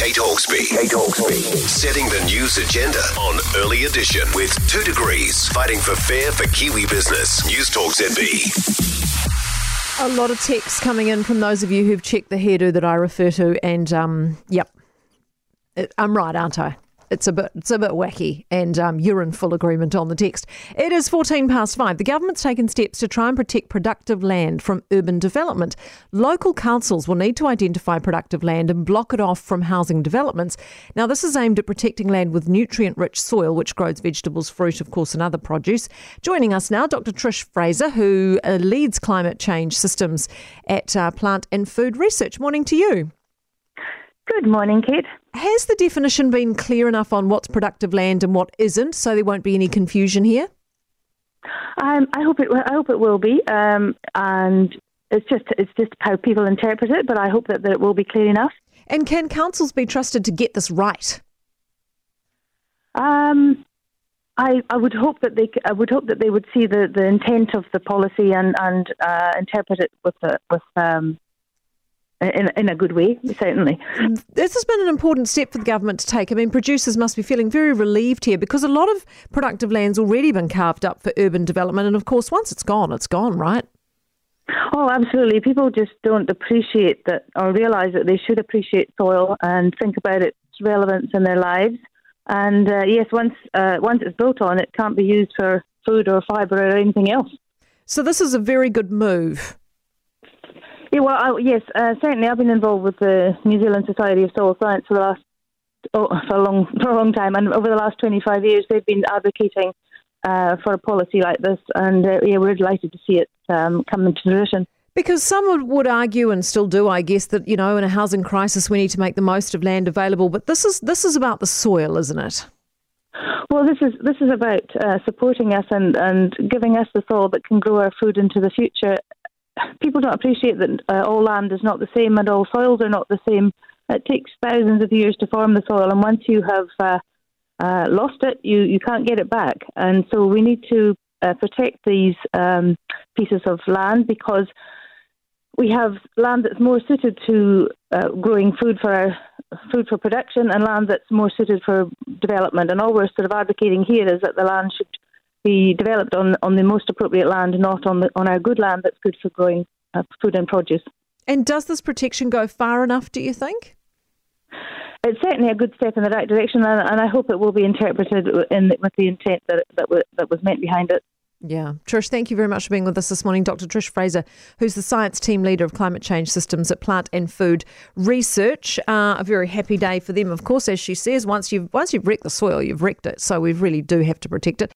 Kate Hawkesby. Kate Hawkesby. Setting the news agenda on Early Edition with two degrees, fighting for fair for Kiwi business. News Talk ZB. A lot of texts coming in from those of you who've checked the hairdo that I refer to, and um, yep, I'm right, aren't I? It's a bit it's a bit wacky, and um, you're in full agreement on the text. It is 14 past five. The government's taken steps to try and protect productive land from urban development. Local councils will need to identify productive land and block it off from housing developments. Now, this is aimed at protecting land with nutrient-rich soil, which grows vegetables, fruit, of course, and other produce. Joining us now, Dr. Trish Fraser, who uh, leads climate change systems at uh, Plant and Food Research. Morning to you. Good morning, Kate. Has the definition been clear enough on what's productive land and what isn't, so there won't be any confusion here? Um, I hope it. I hope it will be, um, and it's just it's just how people interpret it. But I hope that, that it will be clear enough. And can councils be trusted to get this right? Um, I, I would hope that they I would hope that they would see the, the intent of the policy and and uh, interpret it with the, with um, in, in a good way, certainly. This has been an important step for the government to take. I mean, producers must be feeling very relieved here because a lot of productive land's already been carved up for urban development, and of course, once it's gone, it's gone, right? Oh, absolutely. People just don't appreciate that or realise that they should appreciate soil and think about its relevance in their lives. And uh, yes, once uh, once it's built on, it can't be used for food or fibre or anything else. So this is a very good move. Yeah, well, I, yes, uh, certainly. I've been involved with the New Zealand Society of Soil Science for the last oh, for a long for a long time, and over the last twenty five years, they've been advocating uh, for a policy like this, and uh, yeah, we're delighted to see it um, come into fruition. Because some would argue, and still do, I guess, that you know, in a housing crisis, we need to make the most of land available. But this is this is about the soil, isn't it? Well, this is this is about uh, supporting us and, and giving us the soil that can grow our food into the future people don't appreciate that uh, all land is not the same and all soils are not the same. It takes thousands of years to form the soil, and once you have uh, uh, lost it, you, you can't get it back. And so we need to uh, protect these um, pieces of land because we have land that's more suited to uh, growing food for our, food for production and land that's more suited for development. And all we're sort of advocating here is that the land should be developed on on the most appropriate land, not on the on our good land that's good for growing uh, food and produce. And does this protection go far enough? Do you think? It's certainly a good step in the right direction, and, and I hope it will be interpreted in, with the intent that that, w- that was meant behind it. Yeah. Trish, thank you very much for being with us this morning. Dr. Trish Fraser, who's the science team leader of climate change systems at Plant and Food Research. Uh, a very happy day for them, of course, as she says. Once you've once you've wrecked the soil, you've wrecked it. So we really do have to protect it.